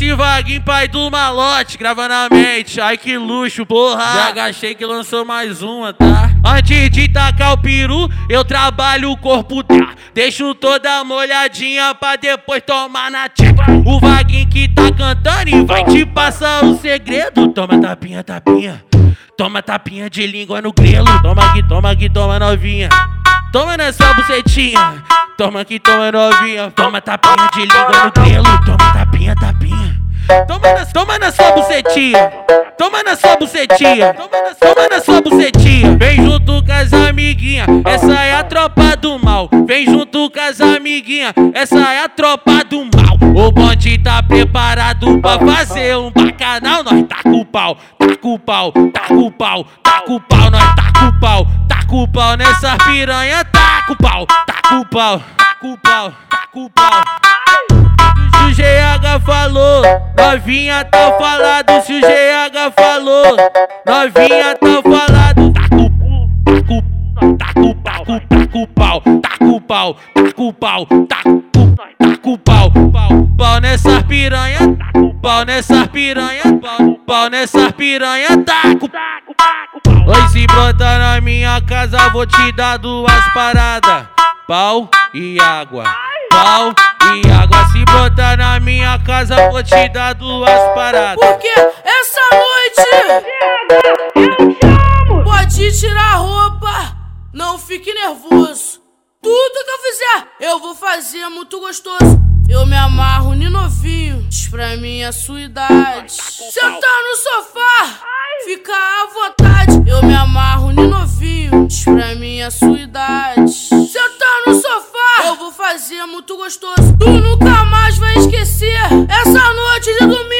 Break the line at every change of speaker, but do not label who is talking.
MC Vaguinho, pai do malote, grava na mente. Ai que luxo, porra. Já agachei que lançou mais uma, tá? Antes de tacar o peru, eu trabalho o corpo tá. Deixo toda molhadinha pra depois tomar na tipa. O Vaguinho que tá cantando e vai te passar o segredo. Toma tapinha, tapinha. Toma tapinha de língua no grelo. Toma aqui, toma aqui, toma novinha. Toma na sua bucetinha. Toma aqui, toma novinha. Toma tapinha de língua no grelo. Toma tapinha, tapinha. Toma na, toma na sua bucetinha. Toma na sua bucetinha. Toma na, toma na sua bucetinha. Vem junto com as amiguinhas. Essa é a tropa do mal. Vem junto com as amiguinhas. Essa é a tropa do mal. O bonde tá preparado pra fazer um bacanal. Nós tá com o pau, tá com o pau, tá com o pau, tá com o pau. Nós tá com o pau, tá com o pau nessa piranha. Tá com o pau, tá com o pau, tá com o pau, tá com o pau. Se o GH falou, novinha tá falado. Se o GH falou, novinha tá falado. Tá com tá com tá com tá com pau, tá com pau, tá com pau, tá com tá com pau, pau, pau nessa piranha, tá pau nessa piranha, pau, pau nessa piranha, tá com Oi, se brotar na minha casa, vou te dar duas paradas, pau e água. Pau e água, se brotar na minha casa, vou te dar duas paradas.
Porque essa noite pode tirar a roupa, não fique nervoso. Tudo que eu fizer, eu vou fazer muito gostoso. Eu me amarro ni novinho, pra mim a sua idade. Sentar no sofá, fica à vontade. Eu me amarro ni novinho, pra mim a sua idade muito gostoso. Tu nunca mais vai esquecer essa noite de domingo.